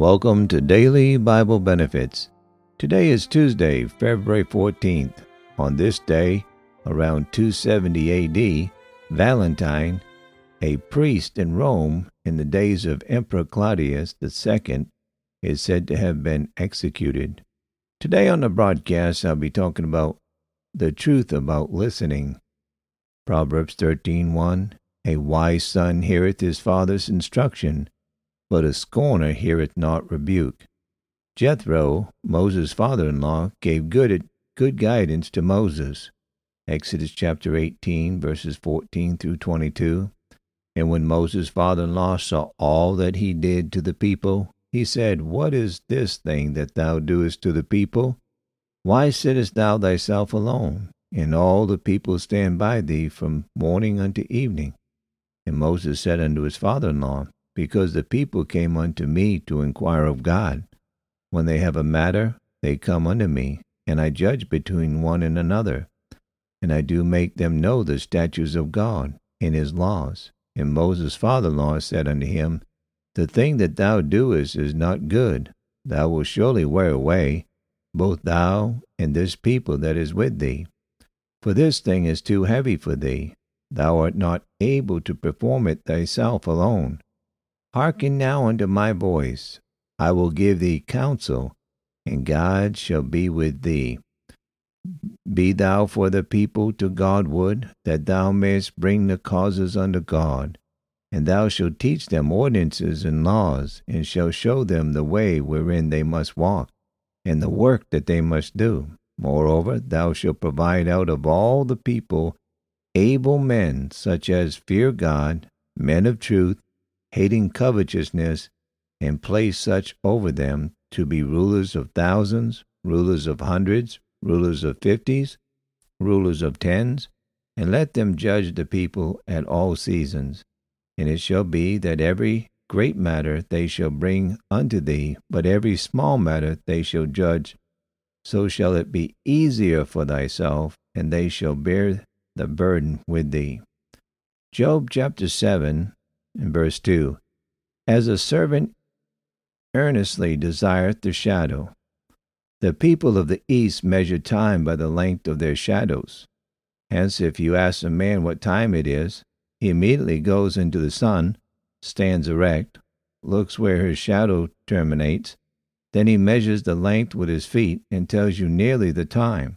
Welcome to Daily Bible Benefits. Today is Tuesday, February 14th. On this day, around 270 AD, Valentine, a priest in Rome in the days of Emperor Claudius II, is said to have been executed. Today on the broadcast, I'll be talking about the truth about listening. Proverbs 13:1 A wise son heareth his father's instruction, but a scorner heareth not rebuke. Jethro, Moses' father-in-law, gave good, good guidance to Moses. Exodus chapter 18, verses 14 through 22. And when Moses' father-in-law saw all that he did to the people, he said, What is this thing that thou doest to the people? Why sittest thou thyself alone? And all the people stand by thee from morning unto evening. And Moses said unto his father-in-law, because the people came unto me to inquire of God. When they have a matter, they come unto me, and I judge between one and another. And I do make them know the statutes of God and his laws. And Moses' father in law said unto him, The thing that thou doest is not good. Thou wilt surely wear away, both thou and this people that is with thee. For this thing is too heavy for thee. Thou art not able to perform it thyself alone. Hearken now unto my voice. I will give thee counsel, and God shall be with thee. Be thou for the people to Godward, that thou mayest bring the causes unto God. And thou shalt teach them ordinances and laws, and shalt show them the way wherein they must walk, and the work that they must do. Moreover, thou shalt provide out of all the people able men, such as fear God, men of truth, hating covetousness, and place such over them to be rulers of thousands, rulers of hundreds, rulers of fifties, rulers of tens, and let them judge the people at all seasons. And it shall be that every great matter they shall bring unto thee, but every small matter they shall judge. So shall it be easier for thyself, and they shall bear the burden with thee. Job chapter 7 in verse 2 As a servant earnestly desireth the shadow, the people of the east measure time by the length of their shadows. Hence, if you ask a man what time it is, he immediately goes into the sun, stands erect, looks where his shadow terminates, then he measures the length with his feet and tells you nearly the time.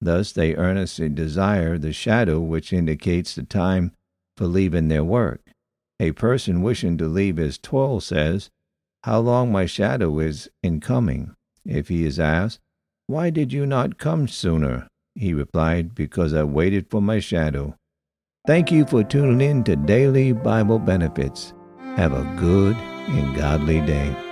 Thus they earnestly desire the shadow which indicates the time for leaving their work. A person wishing to leave his toil says, How long my shadow is in coming? If he is asked, Why did you not come sooner? He replied, Because I waited for my shadow. Thank you for tuning in to Daily Bible Benefits. Have a good and godly day.